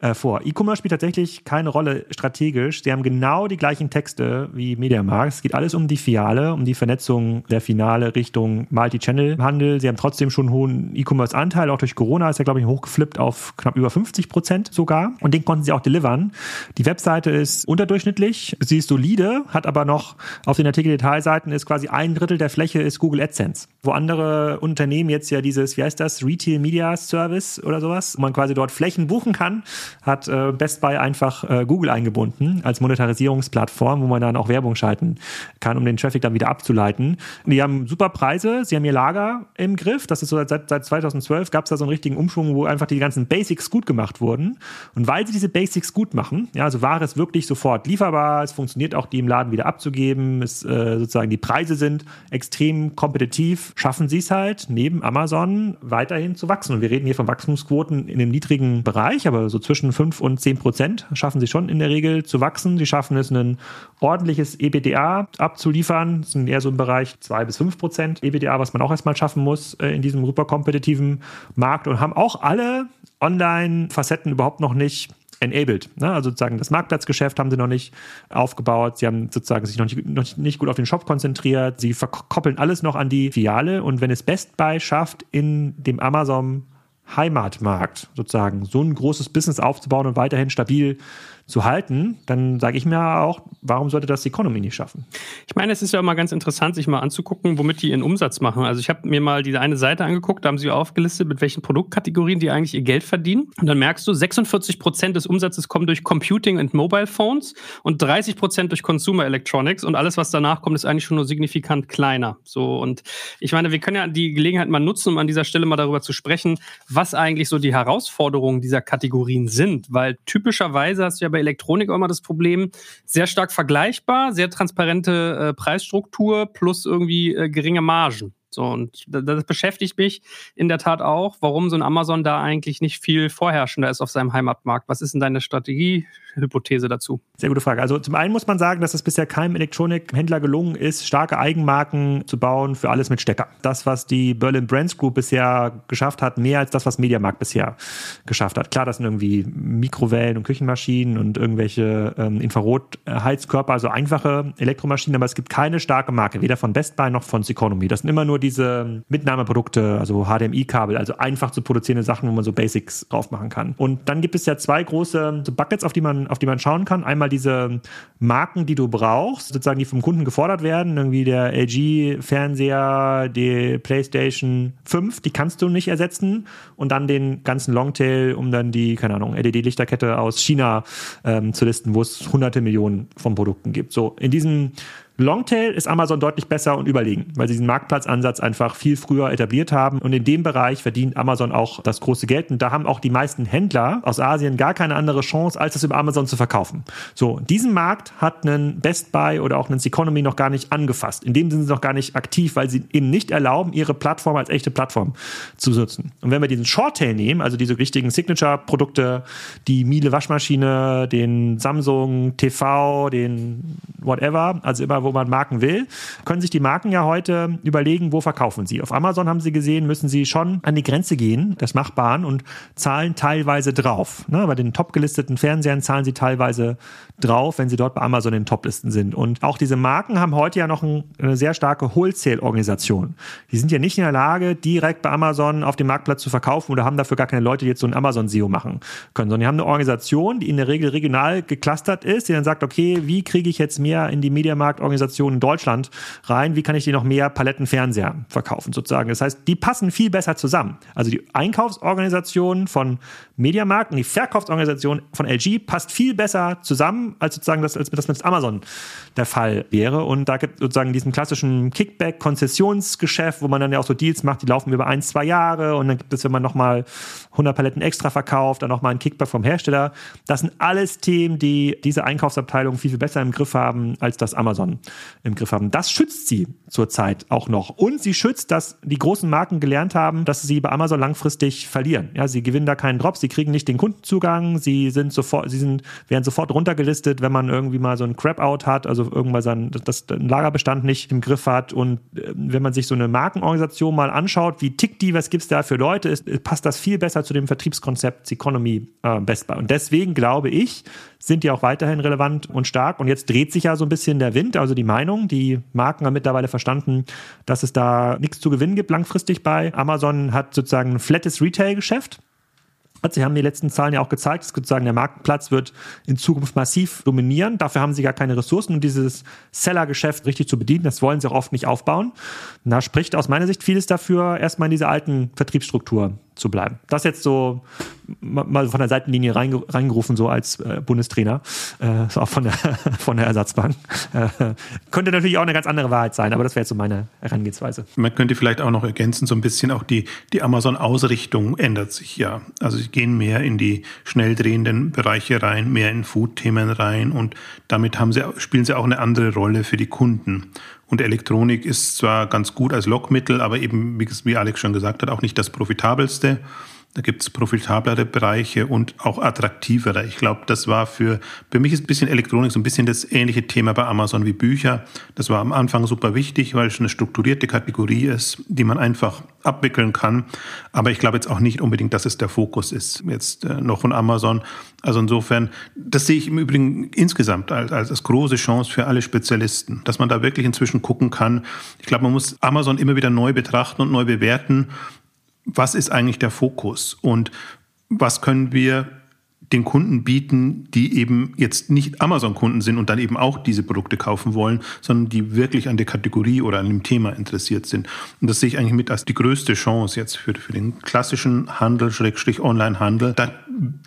äh, vor. E-Commerce spielt tatsächlich keine Rolle strategisch. Sie haben genau die gleichen Texte wie Mediamarkt. Es geht alles um die Fiale, um die Vernetzung der Finale Richtung Multi-Channel-Handel. Sie haben trotzdem schon einen hohen E-Commerce-Anteil. Auch durch Corona ist er, glaube ich, hochgeflippt auf knapp über 50 Prozent sogar. Und den konnten sie auch delivern. Die Webseite ist unterdurchschnittlich. Sie ist solide, hat aber noch auf den Artikel-Detailseiten ist quasi ein Drittel der Fläche ist Google AdSense. Wo andere Unternehmen jetzt ja dieses, wie heißt das, Retail Media Service oder sowas, wo man quasi dort Flächen buchen kann, hat äh, Best Buy einfach äh, Google eingebunden als Monetarisierungsplattform, wo man dann auch Werbung schalten kann, um den Traffic dann wieder abzuleiten. Die haben super Preise, sie haben ihr Lager im Griff. Das ist so seit, seit 2012 gab es da so einen richtigen Umschwung, wo einfach die ganzen Basics gut gemacht wurden. Und weil sie diese Basics gut machen, ja, also Ware ist wirklich sofort lieferbar, es funktioniert auch, die im Laden wieder abzugeben, es äh, sozusagen die Preise sind extrem kompetitiv, schaffen sie es halt neben Amazon weiterhin zu wachsen. Und wir reden hier von Wachstumsquoten in einem niedrigen Bereich, aber so zwischen 5 und 10 Prozent schaffen sie schon in der Regel zu wachsen. Sie schaffen es, ein ordentliches EBDA abzuliefern. Das sind eher so im Bereich 2 bis 5 Prozent EBDA, was man auch erstmal schaffen muss äh, in diesem super kompetitiven Markt und haben auch alle Online-Facetten überhaupt noch nicht enabled. Ne? Also sozusagen das Marktplatzgeschäft haben sie noch nicht aufgebaut. Sie haben sozusagen sich noch nicht, noch nicht gut auf den Shop konzentriert. Sie verkoppeln alles noch an die Filiale. Und wenn es Best Buy schafft, in dem Amazon Heimatmarkt sozusagen so ein großes Business aufzubauen und weiterhin stabil zu halten, dann sage ich mir auch, warum sollte das die Economy nicht schaffen? Ich meine, es ist ja mal ganz interessant, sich mal anzugucken, womit die ihren Umsatz machen. Also ich habe mir mal diese eine Seite angeguckt, da haben sie aufgelistet, mit welchen Produktkategorien die eigentlich ihr Geld verdienen. Und dann merkst du, 46 Prozent des Umsatzes kommen durch Computing und Mobile Phones und 30 Prozent durch Consumer Electronics und alles, was danach kommt, ist eigentlich schon nur signifikant kleiner. So und ich meine, wir können ja die Gelegenheit mal nutzen, um an dieser Stelle mal darüber zu sprechen, was eigentlich so die Herausforderungen dieser Kategorien sind, weil typischerweise hast du ja bei Elektronik auch immer das Problem, sehr stark vergleichbar, sehr transparente äh, Preisstruktur plus irgendwie äh, geringe Margen. So, und das beschäftigt mich in der Tat auch, warum so ein Amazon da eigentlich nicht viel vorherrschender ist auf seinem Heimatmarkt. Was ist denn deine Strategiehypothese dazu? Sehr gute Frage. Also zum einen muss man sagen, dass es bisher keinem Elektronikhändler gelungen ist, starke Eigenmarken zu bauen für alles mit Stecker. Das, was die Berlin Brands Group bisher geschafft hat, mehr als das, was Mediamarkt bisher geschafft hat. Klar, das sind irgendwie Mikrowellen und Küchenmaschinen und irgendwelche ähm, Infrarotheizkörper, also einfache Elektromaschinen, aber es gibt keine starke Marke, weder von Best Buy noch von Economy. Das sind immer nur diese Mitnahmeprodukte, also HDMI-Kabel, also einfach zu produzierende Sachen, wo man so Basics drauf machen kann. Und dann gibt es ja zwei große Buckets, auf die man, auf die man schauen kann. Einmal diese Marken, die du brauchst, sozusagen, die vom Kunden gefordert werden, irgendwie der LG-Fernseher, die PlayStation 5, die kannst du nicht ersetzen. Und dann den ganzen Longtail, um dann die, keine Ahnung, LED-Lichterkette aus China ähm, zu listen, wo es hunderte Millionen von Produkten gibt. So, in diesem Longtail ist Amazon deutlich besser und überlegen, weil sie diesen Marktplatzansatz einfach viel früher etabliert haben. Und in dem Bereich verdient Amazon auch das große Geld. Und da haben auch die meisten Händler aus Asien gar keine andere Chance, als das über Amazon zu verkaufen. So, diesen Markt hat ein Best Buy oder auch ein Economy noch gar nicht angefasst. In dem sind sie noch gar nicht aktiv, weil sie eben nicht erlauben, ihre Plattform als echte Plattform zu nutzen. Und wenn wir diesen Shorttail nehmen, also diese richtigen Signature-Produkte, die Miele Waschmaschine, den Samsung TV, den whatever, also immer, wo wo man Marken will, können sich die Marken ja heute überlegen, wo verkaufen sie. Auf Amazon haben sie gesehen, müssen sie schon an die Grenze gehen, des Machbaren und zahlen teilweise drauf. Ne, bei den top gelisteten Fernsehern zahlen sie teilweise drauf, wenn sie dort bei Amazon in den Toplisten sind. Und auch diese Marken haben heute ja noch eine sehr starke Wholesale-Organisation. Die sind ja nicht in der Lage, direkt bei Amazon auf dem Marktplatz zu verkaufen oder haben dafür gar keine Leute, die jetzt so ein Amazon-SEO machen können, sondern die haben eine Organisation, die in der Regel regional geclustert ist, die dann sagt, okay, wie kriege ich jetzt mehr in die Mediamarkt-Organisation in Deutschland rein? Wie kann ich die noch mehr Palettenfernseher verkaufen sozusagen? Das heißt, die passen viel besser zusammen. Also die Einkaufsorganisation von Mediamarkt und die Verkaufsorganisation von LG passt viel besser zusammen, als sozusagen das, als das mit Amazon der Fall wäre. Und da gibt sozusagen diesen klassischen Kickback-Konzessionsgeschäft, wo man dann ja auch so Deals macht, die laufen über ein, zwei Jahre und dann gibt es, wenn man nochmal 100 Paletten extra verkauft, dann nochmal einen Kickback vom Hersteller. Das sind alles Themen, die diese Einkaufsabteilung viel, viel besser im Griff haben, als das Amazon im Griff haben. Das schützt sie zurzeit auch noch. Und sie schützt, dass die großen Marken gelernt haben, dass sie bei Amazon langfristig verlieren. Ja, sie gewinnen da keinen Drop, sie kriegen nicht den Kundenzugang, sie sind sofort, sie sind, werden sofort runtergelistet, wenn man irgendwie mal so ein Crap-Out hat, also irgendwann sein, das, das Lagerbestand nicht im Griff hat. Und äh, wenn man sich so eine Markenorganisation mal anschaut, wie tickt die, was gibt's da für Leute, ist, passt das viel besser zu dem Vertriebskonzept Economy äh, Best Buy. Und deswegen glaube ich, sind die auch weiterhin relevant und stark. Und jetzt dreht sich ja so ein bisschen der Wind, also die Meinung. Die Marken haben mittlerweile verstanden, dass es da nichts zu gewinnen gibt langfristig bei. Amazon hat sozusagen ein flattes Retail-Geschäft. Sie haben die letzten Zahlen ja auch gezeigt, dass sozusagen der Marktplatz wird in Zukunft massiv dominieren. Dafür haben sie gar keine Ressourcen, um dieses Seller-Geschäft richtig zu bedienen. Das wollen sie auch oft nicht aufbauen. Da spricht aus meiner Sicht vieles dafür, erstmal in dieser alten Vertriebsstruktur zu bleiben. Das jetzt so mal von der Seitenlinie reingerufen, so als äh, Bundestrainer, äh, auch von der, von der Ersatzbank. Äh, könnte natürlich auch eine ganz andere Wahrheit sein, aber das wäre jetzt so meine Herangehensweise. Man könnte vielleicht auch noch ergänzen, so ein bisschen auch die, die Amazon-Ausrichtung ändert sich ja. Also sie gehen mehr in die schnell drehenden Bereiche rein, mehr in Food-Themen rein und damit haben sie, spielen sie auch eine andere Rolle für die Kunden. Und Elektronik ist zwar ganz gut als Lockmittel, aber eben, wie Alex schon gesagt hat, auch nicht das profitabelste. Da gibt es profitablere Bereiche und auch attraktivere. Ich glaube, das war für, für mich ist ein bisschen Elektronik so ein bisschen das ähnliche Thema bei Amazon wie Bücher. Das war am Anfang super wichtig, weil es eine strukturierte Kategorie ist, die man einfach abwickeln kann. Aber ich glaube jetzt auch nicht unbedingt, dass es der Fokus ist jetzt äh, noch von Amazon. Also insofern, das sehe ich im Übrigen insgesamt als, als, als große Chance für alle Spezialisten, dass man da wirklich inzwischen gucken kann. Ich glaube, man muss Amazon immer wieder neu betrachten und neu bewerten was ist eigentlich der Fokus und was können wir den Kunden bieten, die eben jetzt nicht Amazon-Kunden sind und dann eben auch diese Produkte kaufen wollen, sondern die wirklich an der Kategorie oder an dem Thema interessiert sind. Und das sehe ich eigentlich mit als die größte Chance jetzt für, für den klassischen Handel, Schrägstrich Online-Handel. Da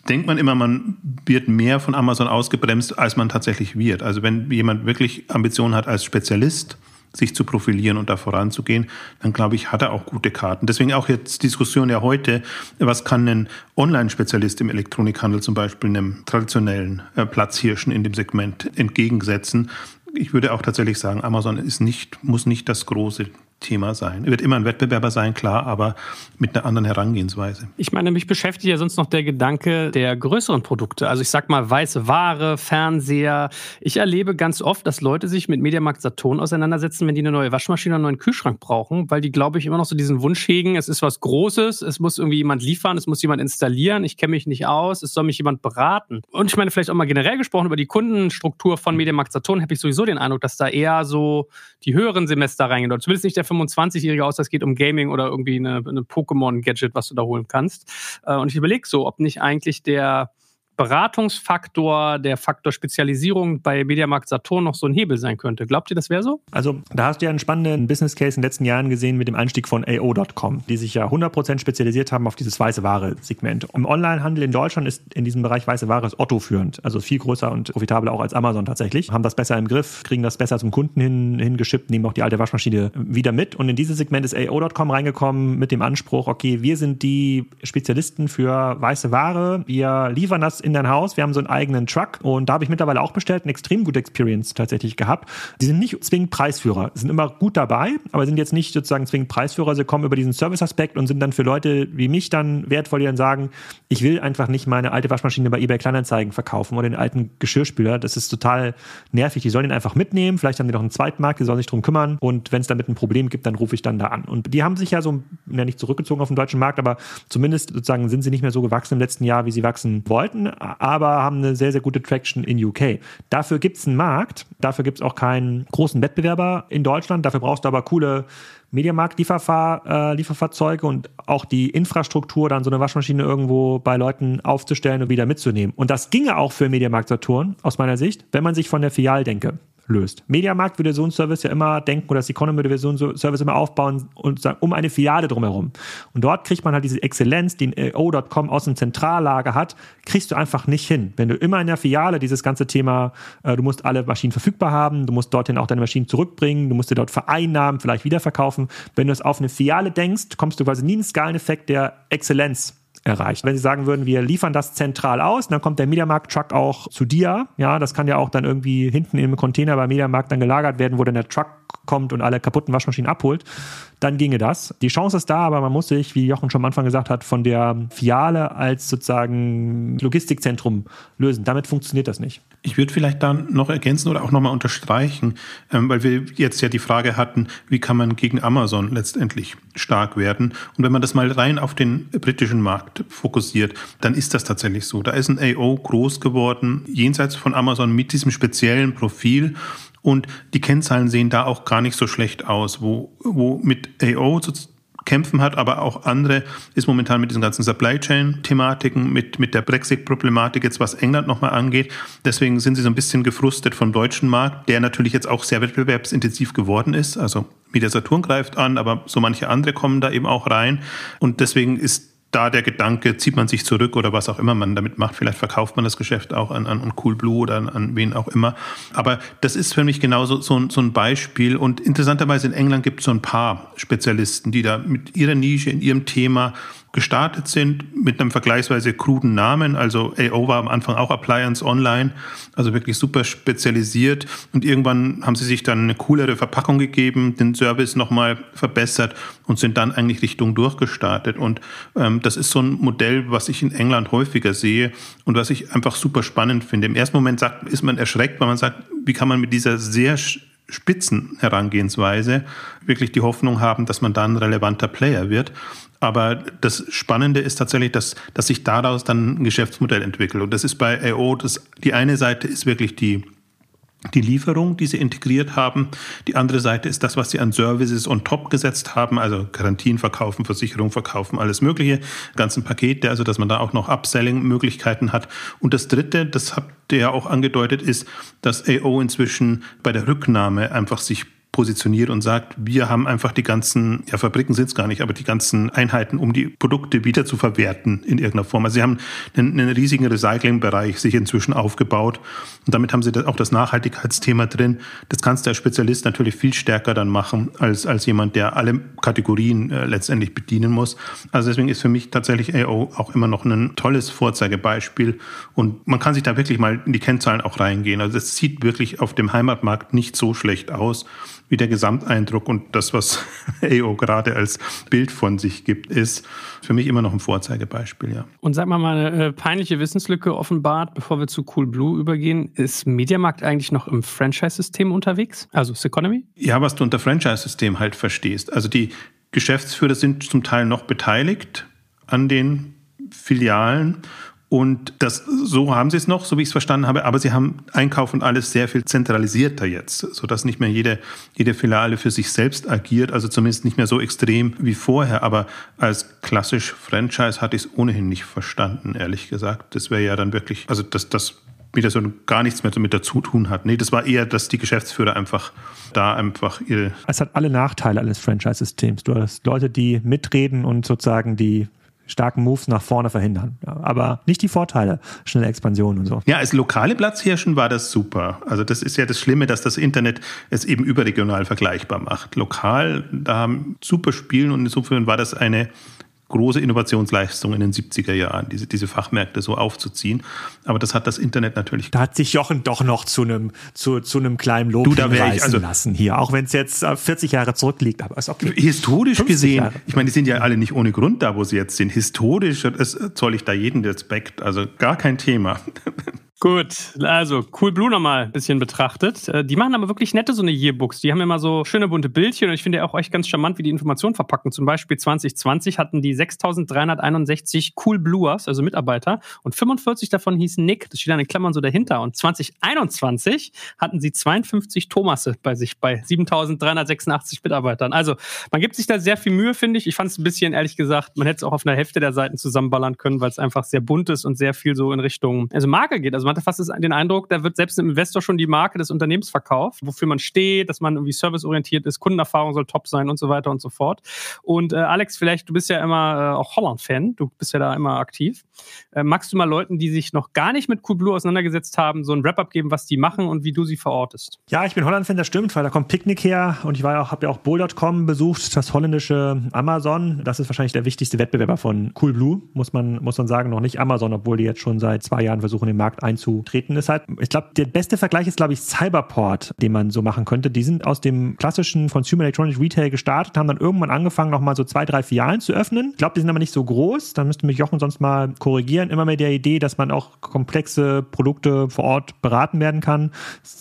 denkt man immer, man wird mehr von Amazon ausgebremst, als man tatsächlich wird. Also wenn jemand wirklich Ambitionen hat als Spezialist, sich zu profilieren und da voranzugehen, dann glaube ich, hat er auch gute Karten. Deswegen auch jetzt Diskussion ja heute, was kann ein Online-Spezialist im Elektronikhandel zum Beispiel einem traditionellen äh, Platzhirschen in dem Segment entgegensetzen. Ich würde auch tatsächlich sagen, Amazon ist nicht, muss nicht das große Thema sein. Er wird immer ein Wettbewerber sein, klar, aber mit einer anderen Herangehensweise. Ich meine, mich beschäftigt ja sonst noch der Gedanke der größeren Produkte. Also ich sag mal weiße Ware, Fernseher. Ich erlebe ganz oft, dass Leute sich mit Mediamarkt Saturn auseinandersetzen, wenn die eine neue Waschmaschine, einen neuen Kühlschrank brauchen, weil die, glaube ich, immer noch so diesen Wunsch hegen, es ist was Großes, es muss irgendwie jemand liefern, es muss jemand installieren, ich kenne mich nicht aus, es soll mich jemand beraten. Und ich meine, vielleicht auch mal generell gesprochen über die Kundenstruktur von Mediamarkt Saturn, habe ich sowieso den Eindruck, dass da eher so die höheren Semester reingehen. Oder zumindest nicht der 25-Jährige aus, es geht um Gaming oder irgendwie eine, eine Pokémon-Gadget, was du da holen kannst. Äh, und ich überlege so, ob nicht eigentlich der Beratungsfaktor, der Faktor Spezialisierung bei Mediamarkt Saturn noch so ein Hebel sein könnte. Glaubt ihr, das wäre so? Also, da hast du ja einen spannenden Business Case in den letzten Jahren gesehen mit dem Einstieg von AO.com, die sich ja 100% spezialisiert haben auf dieses weiße Ware-Segment. Im Onlinehandel in Deutschland ist in diesem Bereich weiße Ware ist Otto führend, also viel größer und profitabler auch als Amazon tatsächlich. Haben das besser im Griff, kriegen das besser zum Kunden hin, hingeschippt, nehmen auch die alte Waschmaschine wieder mit. Und in dieses Segment ist AO.com reingekommen mit dem Anspruch, okay, wir sind die Spezialisten für weiße Ware, wir liefern das in dein Haus. Wir haben so einen eigenen Truck und da habe ich mittlerweile auch bestellt, eine extrem gute Experience tatsächlich gehabt. Die sind nicht zwingend Preisführer, sind immer gut dabei, aber sind jetzt nicht sozusagen zwingend Preisführer. Sie kommen über diesen Service-Aspekt und sind dann für Leute wie mich dann wertvoll, die dann sagen, ich will einfach nicht meine alte Waschmaschine bei eBay Kleinanzeigen verkaufen oder den alten Geschirrspüler. Das ist total nervig. Die sollen den einfach mitnehmen. Vielleicht haben die noch einen Zweitmarkt, die sollen sich drum kümmern. Und wenn es damit ein Problem gibt, dann rufe ich dann da an. Und die haben sich ja so, ja nicht zurückgezogen auf den deutschen Markt, aber zumindest sozusagen sind sie nicht mehr so gewachsen im letzten Jahr, wie sie wachsen wollten, aber haben eine sehr, sehr gute Traction in UK. Dafür gibt es einen Markt, dafür gibt es auch keinen großen Wettbewerber in Deutschland, dafür brauchst du aber coole Mediamarkt-Lieferfahrzeuge äh, und auch die Infrastruktur, dann so eine Waschmaschine irgendwo bei Leuten aufzustellen und wieder mitzunehmen. Und das ginge auch für Mediamarkt Saturn aus meiner Sicht, wenn man sich von der Filial denke löst. Mediamarkt würde so einen Service ja immer denken oder das Economy würde so einen Service immer aufbauen und sagen, um eine Filiale drumherum. Und dort kriegt man halt diese Exzellenz, die O.com aus dem Zentrallager hat, kriegst du einfach nicht hin. Wenn du immer in der Filiale dieses ganze Thema, äh, du musst alle Maschinen verfügbar haben, du musst dorthin auch deine Maschinen zurückbringen, du musst dir dort vereinnahmen, vielleicht wiederverkaufen. Wenn du es auf eine Filiale denkst, kommst du quasi nie in den Skaleneffekt der Exzellenz erreicht. Wenn Sie sagen würden, wir liefern das zentral aus, dann kommt der Mediamarkt-Truck auch zu dir. Ja, das kann ja auch dann irgendwie hinten im Container bei Mediamarkt dann gelagert werden, wo dann der Truck kommt und alle kaputten Waschmaschinen abholt dann ginge das. Die Chance ist da, aber man muss sich, wie Jochen schon am Anfang gesagt hat, von der Fiale als sozusagen Logistikzentrum lösen. Damit funktioniert das nicht. Ich würde vielleicht dann noch ergänzen oder auch nochmal unterstreichen, ähm, weil wir jetzt ja die Frage hatten, wie kann man gegen Amazon letztendlich stark werden? Und wenn man das mal rein auf den britischen Markt fokussiert, dann ist das tatsächlich so. Da ist ein AO groß geworden, jenseits von Amazon mit diesem speziellen Profil und die Kennzahlen sehen da auch gar nicht so schlecht aus, wo, wo mit AO zu kämpfen hat, aber auch andere ist momentan mit diesen ganzen Supply Chain Thematiken, mit, mit der Brexit Problematik jetzt, was England nochmal angeht. Deswegen sind sie so ein bisschen gefrustet vom deutschen Markt, der natürlich jetzt auch sehr wettbewerbsintensiv geworden ist. Also Media Saturn greift an, aber so manche andere kommen da eben auch rein. Und deswegen ist da der Gedanke, zieht man sich zurück oder was auch immer man damit macht. Vielleicht verkauft man das Geschäft auch an, an Cool Blue oder an, an wen auch immer. Aber das ist für mich genauso so, so ein Beispiel. Und interessanterweise in England gibt es so ein paar Spezialisten, die da mit ihrer Nische, in ihrem Thema gestartet sind mit einem vergleichsweise kruden Namen. Also AO war am Anfang auch Appliance Online, also wirklich super spezialisiert. Und irgendwann haben sie sich dann eine coolere Verpackung gegeben, den Service nochmal verbessert und sind dann eigentlich Richtung durchgestartet. Und ähm, das ist so ein Modell, was ich in England häufiger sehe und was ich einfach super spannend finde. Im ersten Moment sagt, ist man erschreckt, weil man sagt, wie kann man mit dieser sehr spitzen Herangehensweise wirklich die Hoffnung haben, dass man da ein relevanter Player wird. Aber das Spannende ist tatsächlich, dass, dass sich daraus dann ein Geschäftsmodell entwickelt. Und das ist bei AO, das, die eine Seite ist wirklich die, die Lieferung, die sie integriert haben. Die andere Seite ist das, was sie an Services on top gesetzt haben, also Garantien verkaufen, Versicherung verkaufen, alles Mögliche, ganzen Pakete, also dass man da auch noch Upselling-Möglichkeiten hat. Und das Dritte, das habt ihr ja auch angedeutet, ist, dass AO inzwischen bei der Rücknahme einfach sich positioniert und sagt, wir haben einfach die ganzen, ja Fabriken sind es gar nicht, aber die ganzen Einheiten, um die Produkte wieder zu verwerten in irgendeiner Form. Also sie haben einen, einen riesigen Recyclingbereich sich inzwischen aufgebaut und damit haben sie auch das Nachhaltigkeitsthema drin. Das kannst du als Spezialist natürlich viel stärker dann machen als, als jemand, der alle Kategorien äh, letztendlich bedienen muss. Also deswegen ist für mich tatsächlich AO auch immer noch ein tolles Vorzeigebeispiel und man kann sich da wirklich mal in die Kennzahlen auch reingehen. Also es sieht wirklich auf dem Heimatmarkt nicht so schlecht aus wie der Gesamteindruck und das, was AO gerade als Bild von sich gibt, ist für mich immer noch ein Vorzeigebeispiel, ja. Und sag mal, mal eine äh, peinliche Wissenslücke offenbart, bevor wir zu Cool Blue übergehen. Ist Mediamarkt eigentlich noch im Franchise-System unterwegs? Also Economy? Ja, was du unter Franchise-System halt verstehst. Also die Geschäftsführer sind zum Teil noch beteiligt an den Filialen und das, so haben sie es noch, so wie ich es verstanden habe, aber sie haben Einkauf und alles sehr viel zentralisierter jetzt, sodass nicht mehr jede, jede Filiale für sich selbst agiert, also zumindest nicht mehr so extrem wie vorher. Aber als klassisch Franchise hatte ich es ohnehin nicht verstanden, ehrlich gesagt. Das wäre ja dann wirklich, also dass das wieder so gar nichts mehr damit dazu tun hat. Nee, das war eher, dass die Geschäftsführer einfach da einfach ihre. Es hat alle Nachteile eines Franchise-Systems. Du hast Leute, die mitreden und sozusagen die starken Moves nach vorne verhindern. Aber nicht die Vorteile, schnelle Expansion und so. Ja, als lokale Platzhirschen war das super. Also das ist ja das Schlimme, dass das Internet es eben überregional vergleichbar macht. Lokal, da haben super Spielen und insofern war das eine große Innovationsleistung in den 70er Jahren, diese, diese Fachmärkte so aufzuziehen. Aber das hat das Internet natürlich. Da hat sich Jochen doch noch zu einem, zu, zu einem kleinen Lob du, da ich also, lassen hier, auch wenn es jetzt 40 äh, Jahre zurückliegt. Aber ist okay. Historisch gesehen, Jahre. ich meine, die sind ja alle nicht ohne Grund da, wo sie jetzt sind. Historisch zoll ich da jeden Respekt, also gar kein Thema. Gut, also Cool Blue nochmal ein bisschen betrachtet. Äh, die machen aber wirklich nette so eine Yearbooks. Die haben immer so schöne bunte Bildchen und ich finde auch echt ganz charmant, wie die Informationen verpacken. Zum Beispiel 2020 hatten die 6361 Cool Bluers, also Mitarbeiter, und 45 davon hießen Nick. Das steht dann in Klammern so dahinter. Und 2021 hatten sie 52 Thomasse bei sich, bei 7386 Mitarbeitern. Also man gibt sich da sehr viel Mühe, finde ich. Ich fand es ein bisschen, ehrlich gesagt, man hätte es auch auf einer Hälfte der Seiten zusammenballern können, weil es einfach sehr bunt ist und sehr viel so in Richtung, also Marke geht. Also hatte fast den Eindruck, da wird selbst im Investor schon die Marke des Unternehmens verkauft, wofür man steht, dass man irgendwie serviceorientiert ist, Kundenerfahrung soll top sein und so weiter und so fort. Und äh, Alex, vielleicht, du bist ja immer äh, auch Holland-Fan, du bist ja da immer aktiv. Äh, magst du mal Leuten, die sich noch gar nicht mit Coolblue auseinandergesetzt haben, so ein Wrap-up geben, was die machen und wie du sie verortest? Ja, ich bin Holland-Fan, das stimmt, weil da kommt Picknick her und ich habe ja auch Bull.com besucht, das holländische Amazon. Das ist wahrscheinlich der wichtigste Wettbewerber von Coolblue, muss man, muss man sagen, noch nicht Amazon, obwohl die jetzt schon seit zwei Jahren versuchen, den Markt einzutreten treten, ist halt, ich glaube, der beste Vergleich ist, glaube ich, Cyberport, den man so machen könnte. Die sind aus dem klassischen Consumer Electronic Retail gestartet, haben dann irgendwann angefangen, nochmal so zwei, drei Filialen zu öffnen. Ich glaube, die sind aber nicht so groß. Da müsste mich Jochen sonst mal korrigieren. Immer mit der Idee, dass man auch komplexe Produkte vor Ort beraten werden kann.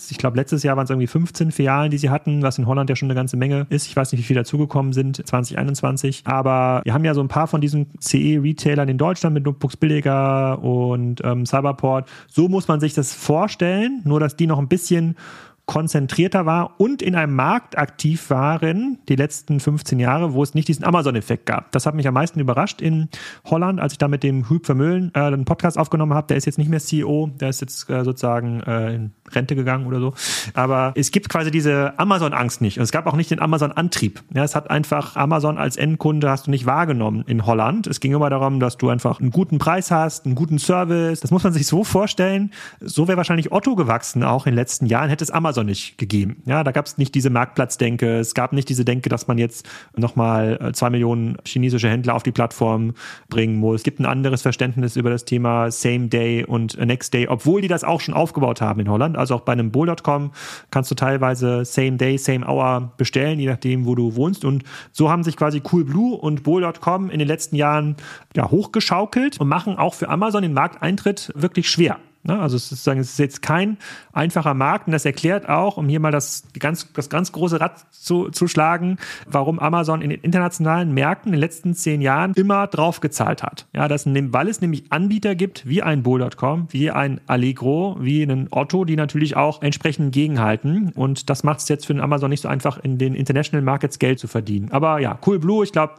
Ich glaube, letztes Jahr waren es irgendwie 15 Filialen, die sie hatten, was in Holland ja schon eine ganze Menge ist. Ich weiß nicht, wie viele dazugekommen sind 2021. Aber wir haben ja so ein paar von diesen CE-Retailern in Deutschland mit Notebooks billiger und ähm, Cyberport. So muss man sich das vorstellen, nur dass die noch ein bisschen konzentrierter war und in einem Markt aktiv waren, die letzten 15 Jahre, wo es nicht diesen Amazon-Effekt gab. Das hat mich am meisten überrascht in Holland, als ich da mit dem Hüb Vermöhlen äh, einen Podcast aufgenommen habe. Der ist jetzt nicht mehr CEO, der ist jetzt äh, sozusagen äh, in Rente gegangen oder so. Aber es gibt quasi diese Amazon-Angst nicht. Und es gab auch nicht den Amazon-Antrieb. Ja, es hat einfach Amazon als Endkunde hast du nicht wahrgenommen in Holland. Es ging immer darum, dass du einfach einen guten Preis hast, einen guten Service. Das muss man sich so vorstellen. So wäre wahrscheinlich Otto gewachsen, auch in den letzten Jahren, hätte es Amazon Amazon nicht gegeben. Ja, da gab es nicht diese Marktplatzdenke, es gab nicht diese Denke, dass man jetzt nochmal äh, zwei Millionen chinesische Händler auf die Plattform bringen muss. Es gibt ein anderes Verständnis über das Thema Same Day und Next Day, obwohl die das auch schon aufgebaut haben in Holland. Also auch bei einem Bull.com kannst du teilweise Same Day, Same Hour bestellen, je nachdem, wo du wohnst. Und so haben sich quasi Coolblue und Bull.com in den letzten Jahren ja, hochgeschaukelt und machen auch für Amazon den Markteintritt wirklich schwer. Ne? Also es ist, sozusagen, es ist jetzt kein einfacher Markt und das erklärt auch, um hier mal das ganz, das ganz große Rad zu, zu schlagen, warum Amazon in den internationalen Märkten in den letzten zehn Jahren immer drauf gezahlt hat. Ja, das, weil es nämlich Anbieter gibt, wie ein Bull.com, wie ein Allegro, wie einen Otto, die natürlich auch entsprechend gegenhalten. Und das macht es jetzt für den Amazon nicht so einfach, in den International Markets Geld zu verdienen. Aber ja, Cool Blue, ich glaube,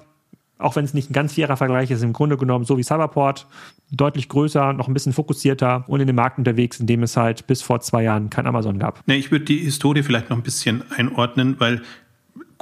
auch wenn es nicht ein ganz fairer Vergleich ist, im Grunde genommen so wie Cyberport, deutlich größer, noch ein bisschen fokussierter und in dem Markt unterwegs, in dem es halt bis vor zwei Jahren kein Amazon gab. Nee, ich würde die Historie vielleicht noch ein bisschen einordnen, weil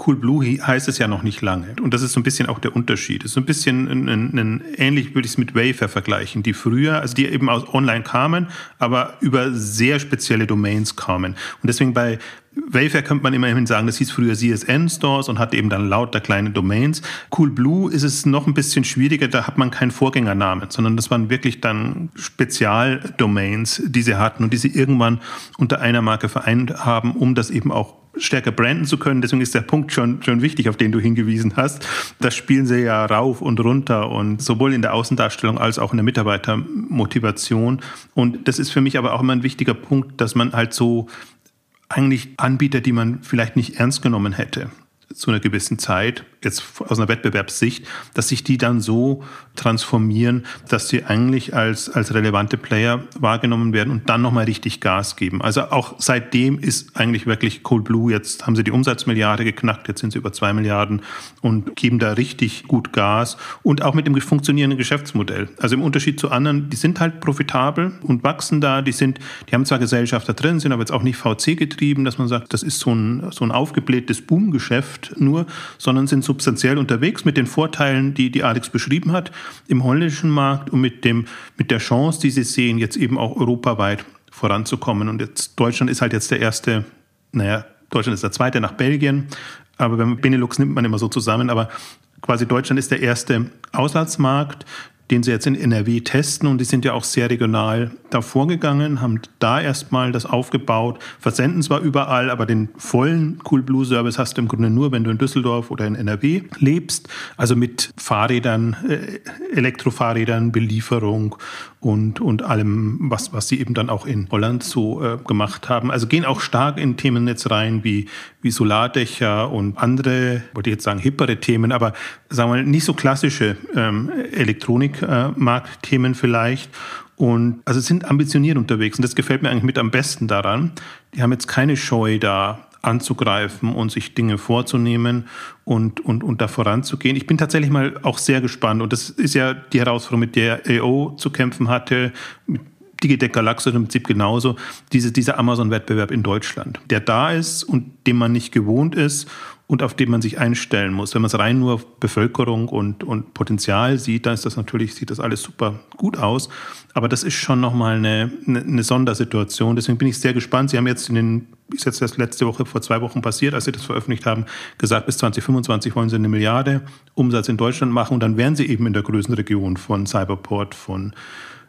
Cool Blue heißt es ja noch nicht lange. Und das ist so ein bisschen auch der Unterschied. Es ist so ein bisschen ein, ein, ein, ähnlich würde ich es mit Wayfair vergleichen, die früher, also die eben aus online kamen, aber über sehr spezielle Domains kamen. Und deswegen bei Wayfair könnte man immerhin sagen, das hieß früher CSN-Stores und hatte eben dann lauter kleine Domains. Cool Blue ist es noch ein bisschen schwieriger, da hat man keinen Vorgängernamen, sondern das waren wirklich dann Spezialdomains, die sie hatten und die sie irgendwann unter einer Marke vereint haben, um das eben auch stärker branden zu können. Deswegen ist der Punkt schon, schon wichtig, auf den du hingewiesen hast. Das spielen sie ja rauf und runter und sowohl in der Außendarstellung als auch in der Mitarbeitermotivation. Und das ist für mich aber auch immer ein wichtiger Punkt, dass man halt so eigentlich Anbieter, die man vielleicht nicht ernst genommen hätte zu einer gewissen Zeit, jetzt aus einer Wettbewerbssicht, dass sich die dann so transformieren, dass sie eigentlich als, als relevante Player wahrgenommen werden und dann nochmal richtig Gas geben. Also auch seitdem ist eigentlich wirklich Cold Blue, jetzt haben sie die Umsatzmilliarde geknackt, jetzt sind sie über zwei Milliarden und geben da richtig gut Gas und auch mit dem funktionierenden Geschäftsmodell. Also im Unterschied zu anderen, die sind halt profitabel und wachsen da, die sind, die haben zwar Gesellschafter drin, sind aber jetzt auch nicht VC getrieben, dass man sagt, das ist so ein, so ein aufgeblähtes Boomgeschäft nur, sondern sind substanziell unterwegs mit den Vorteilen, die, die Alex beschrieben hat im holländischen Markt und mit, dem, mit der Chance, die sie sehen, jetzt eben auch europaweit voranzukommen. Und jetzt Deutschland ist halt jetzt der erste, naja, Deutschland ist der zweite nach Belgien, aber beim Benelux nimmt man immer so zusammen, aber quasi Deutschland ist der erste Auslandsmarkt den sie jetzt in NRW testen. Und die sind ja auch sehr regional da vorgegangen, haben da erstmal das aufgebaut, versenden zwar überall, aber den vollen Cool Blue Service hast du im Grunde nur, wenn du in Düsseldorf oder in NRW lebst. Also mit Fahrrädern, äh, Elektrofahrrädern, Belieferung und, und allem, was, was sie eben dann auch in Holland so äh, gemacht haben. Also gehen auch stark in Themen jetzt rein wie, wie Solardächer und andere, wollte ich jetzt sagen, hippere Themen, aber sagen wir mal nicht so klassische ähm, Elektronikmarktthemen äh, vielleicht. Und also sind ambitioniert unterwegs und das gefällt mir eigentlich mit am besten daran. Die haben jetzt keine Scheu da anzugreifen und sich Dinge vorzunehmen und, und, und da voranzugehen. Ich bin tatsächlich mal auch sehr gespannt und das ist ja die Herausforderung, mit der AO zu kämpfen hatte, mit Digitec Galaxus im Prinzip genauso, diese, dieser Amazon-Wettbewerb in Deutschland, der da ist und dem man nicht gewohnt ist und auf den man sich einstellen muss. Wenn man es rein nur auf Bevölkerung und, und Potenzial sieht, dann ist das natürlich, sieht das alles super gut aus. Aber das ist schon nochmal eine, eine, Sondersituation. Deswegen bin ich sehr gespannt. Sie haben jetzt in den, ist jetzt erst letzte Woche, vor zwei Wochen passiert, als Sie das veröffentlicht haben, gesagt, bis 2025 wollen Sie eine Milliarde Umsatz in Deutschland machen und dann wären Sie eben in der Größenregion von Cyberport, von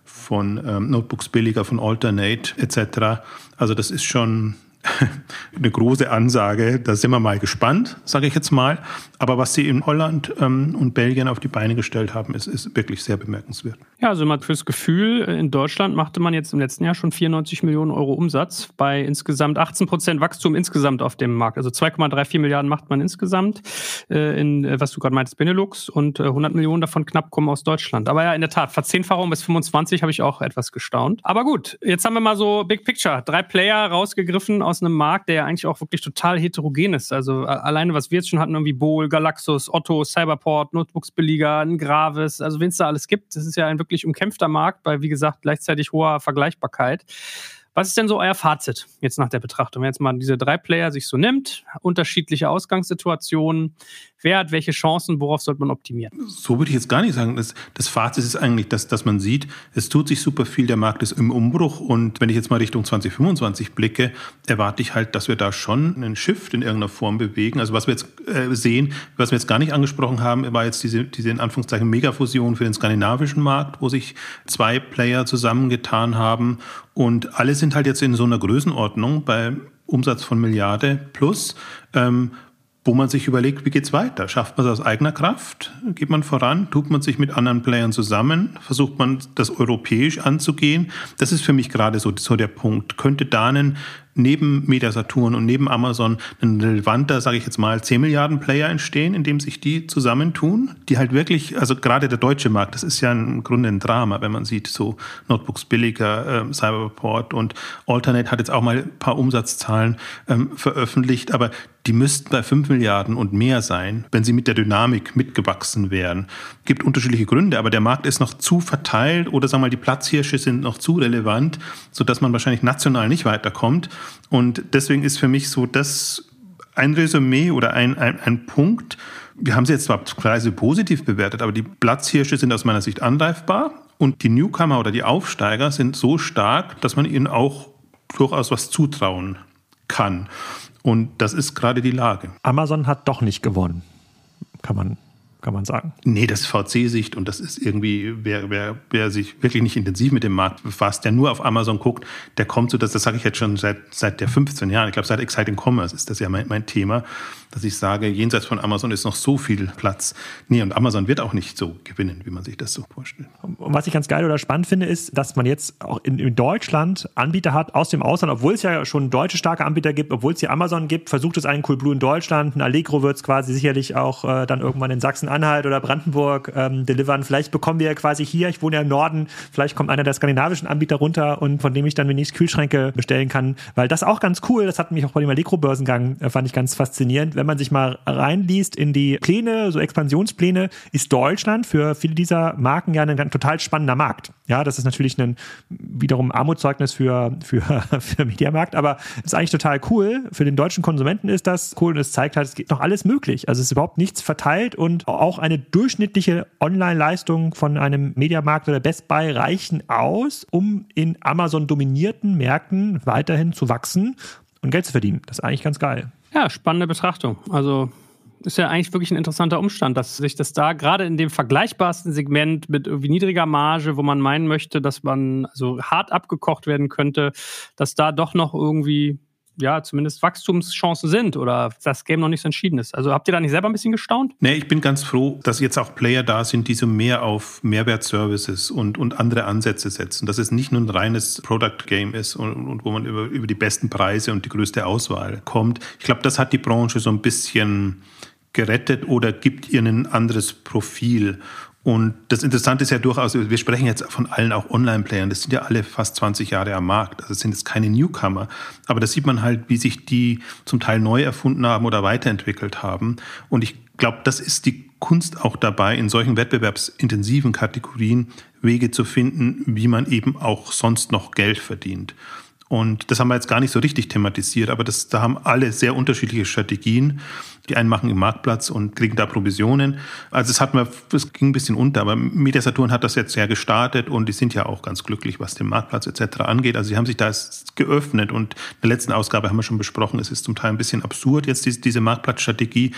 von ähm, Notebooks billiger, von Alternate etc. Also das ist schon eine große Ansage. Da sind wir mal gespannt, sage ich jetzt mal. Aber was sie in Holland ähm, und Belgien auf die Beine gestellt haben, ist, ist wirklich sehr bemerkenswert. Ja, also mal fürs Gefühl, in Deutschland machte man jetzt im letzten Jahr schon 94 Millionen Euro Umsatz bei insgesamt 18 Prozent Wachstum insgesamt auf dem Markt. Also 2,34 Milliarden macht man insgesamt äh, in, äh, was du gerade meintest, Benelux und äh, 100 Millionen davon knapp kommen aus Deutschland. Aber ja, in der Tat, Verzehnfachung bis 25 habe ich auch etwas gestaunt. Aber gut, jetzt haben wir mal so Big Picture. Drei Player rausgegriffen aus einem Markt, der ja eigentlich auch wirklich total heterogen ist. Also alleine, was wir jetzt schon hatten, irgendwie Bohl, Galaxus, Otto, Cyberport, Notebooks Billiger, ein Gravis, also wen es da alles gibt. Das ist ja ein wirklich umkämpfter Markt bei, wie gesagt, gleichzeitig hoher Vergleichbarkeit. Was ist denn so euer Fazit jetzt nach der Betrachtung? Wenn jetzt mal diese drei Player sich so nimmt, unterschiedliche Ausgangssituationen, wer hat welche Chancen, worauf sollte man optimieren? So würde ich jetzt gar nicht sagen. Das, das Fazit ist eigentlich, dass, dass man sieht, es tut sich super viel, der Markt ist im Umbruch und wenn ich jetzt mal Richtung 2025 blicke, erwarte ich halt, dass wir da schon einen Shift in irgendeiner Form bewegen. Also was wir jetzt äh, sehen, was wir jetzt gar nicht angesprochen haben, war jetzt diese, diese in Anführungszeichen Megafusion für den skandinavischen Markt, wo sich zwei Player zusammengetan haben und alle sind halt jetzt in so einer Größenordnung bei Umsatz von Milliarde plus, ähm, wo man sich überlegt, wie geht's weiter? Schafft man es aus eigener Kraft? Geht man voran? Tut man sich mit anderen Playern zusammen? Versucht man das europäisch anzugehen? Das ist für mich gerade so, so der Punkt. Könnte Danen neben Mediasaturn und neben Amazon ein relevanter, sage ich jetzt mal, 10 Milliarden Player entstehen, indem sich die zusammentun, die halt wirklich, also gerade der deutsche Markt, das ist ja im Grunde ein Drama, wenn man sieht, so Notebooks billiger, äh, Cyberport und Alternate hat jetzt auch mal ein paar Umsatzzahlen ähm, veröffentlicht, aber die müssten bei 5 Milliarden und mehr sein, wenn sie mit der Dynamik mitgewachsen wären. Gibt unterschiedliche Gründe, aber der Markt ist noch zu verteilt oder sagen wir mal, die Platzhirsche sind noch zu relevant, sodass man wahrscheinlich national nicht weiterkommt. Und deswegen ist für mich so das ein Resümee oder ein, ein, ein Punkt. Wir haben sie jetzt zwar Preise positiv bewertet, aber die Platzhirsche sind aus meiner Sicht angreifbar und die Newcomer oder die Aufsteiger sind so stark, dass man ihnen auch durchaus was zutrauen kann. Und das ist gerade die Lage. Amazon hat doch nicht gewonnen, kann man kann man sagen. Nee, das ist VC-Sicht und das ist irgendwie, wer, wer, wer sich wirklich nicht intensiv mit dem Markt befasst, der nur auf Amazon guckt, der kommt zu, das, das sage ich jetzt schon seit, seit der 15 Jahren. Ich glaube, seit Exciting Commerce ist das ja mein, mein Thema, dass ich sage, jenseits von Amazon ist noch so viel Platz. Nee, und Amazon wird auch nicht so gewinnen, wie man sich das so vorstellt. Und was ich ganz geil oder spannend finde, ist, dass man jetzt auch in, in Deutschland Anbieter hat aus dem Ausland, obwohl es ja schon deutsche starke Anbieter gibt, obwohl es hier Amazon gibt, versucht es einen Coolblue in Deutschland, ein Allegro wird es quasi sicherlich auch äh, dann irgendwann in Sachsen Sachsen-Anhalt oder Brandenburg ähm, delivern. Vielleicht bekommen wir quasi hier, ich wohne ja im Norden, vielleicht kommt einer der skandinavischen Anbieter runter und von dem ich dann demnächst Kühlschränke bestellen kann, weil das auch ganz cool, das hat mich auch bei dem Allegro-Börsengang, äh, fand ich ganz faszinierend. Wenn man sich mal reinliest in die Pläne, so Expansionspläne, ist Deutschland für viele dieser Marken ja ein, ein total spannender Markt. Ja, das ist natürlich ein wiederum Armutszeugnis für, für, für Mediamarkt, aber es ist eigentlich total cool. Für den deutschen Konsumenten ist das cool und es zeigt halt, es geht noch alles möglich. Also es ist überhaupt nichts verteilt und auch eine durchschnittliche Online-Leistung von einem Mediamarkt oder Best Buy reichen aus, um in Amazon dominierten Märkten weiterhin zu wachsen und Geld zu verdienen. Das ist eigentlich ganz geil. Ja, spannende Betrachtung. Also ist ja eigentlich wirklich ein interessanter Umstand, dass sich das da gerade in dem vergleichbarsten Segment mit irgendwie niedriger Marge, wo man meinen möchte, dass man also hart abgekocht werden könnte, dass da doch noch irgendwie ja, zumindest Wachstumschancen sind oder das Game noch nicht so entschieden ist. Also habt ihr da nicht selber ein bisschen gestaunt? Nee, ich bin ganz froh, dass jetzt auch Player da sind, die so mehr auf Mehrwertservices und, und andere Ansätze setzen. Dass es nicht nur ein reines Product Game ist und, und wo man über, über die besten Preise und die größte Auswahl kommt. Ich glaube, das hat die Branche so ein bisschen gerettet oder gibt ihr ein anderes Profil. Und das Interessante ist ja durchaus, wir sprechen jetzt von allen auch Online-Playern, das sind ja alle fast 20 Jahre am Markt, also sind jetzt keine Newcomer, aber da sieht man halt, wie sich die zum Teil neu erfunden haben oder weiterentwickelt haben. Und ich glaube, das ist die Kunst auch dabei, in solchen wettbewerbsintensiven Kategorien Wege zu finden, wie man eben auch sonst noch Geld verdient. Und das haben wir jetzt gar nicht so richtig thematisiert, aber das, da haben alle sehr unterschiedliche Strategien. Die einen machen im Marktplatz und kriegen da Provisionen. Also es hat mir, es ging ein bisschen unter, aber Mediasaturn hat das jetzt ja gestartet und die sind ja auch ganz glücklich, was den Marktplatz etc. angeht. Also sie haben sich da geöffnet und in der letzten Ausgabe haben wir schon besprochen, es ist zum Teil ein bisschen absurd jetzt diese Marktplatzstrategie.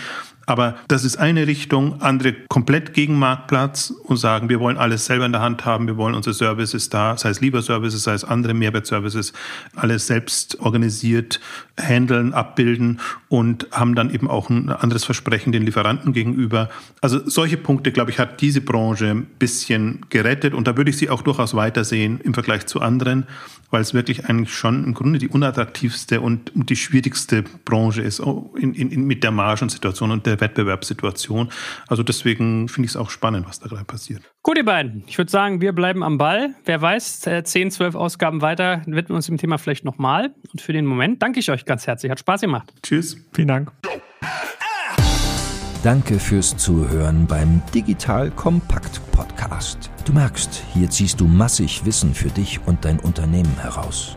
Aber das ist eine Richtung, andere komplett gegen Marktplatz und sagen, wir wollen alles selber in der Hand haben, wir wollen unsere Services da, sei es Lieferservices, sei es andere Mehrwertservices, alles selbst organisiert handeln, abbilden und haben dann eben auch ein anderes Versprechen den Lieferanten gegenüber. Also solche Punkte, glaube ich, hat diese Branche ein bisschen gerettet und da würde ich sie auch durchaus weitersehen im Vergleich zu anderen, weil es wirklich eigentlich schon im Grunde die unattraktivste und die schwierigste Branche ist oh, in, in, mit der Margensituation und der Wettbewerbssituation. Also deswegen finde ich es auch spannend, was da gerade passiert. Gut, ihr beiden. Ich würde sagen, wir bleiben am Ball. Wer weiß, 10, äh, 12 Ausgaben weiter widmen wir uns dem Thema vielleicht nochmal. Und für den Moment danke ich euch ganz herzlich. Hat Spaß gemacht. Tschüss. Vielen Dank. Danke fürs Zuhören beim Digital Kompakt Podcast. Du merkst, hier ziehst du massig Wissen für dich und dein Unternehmen heraus.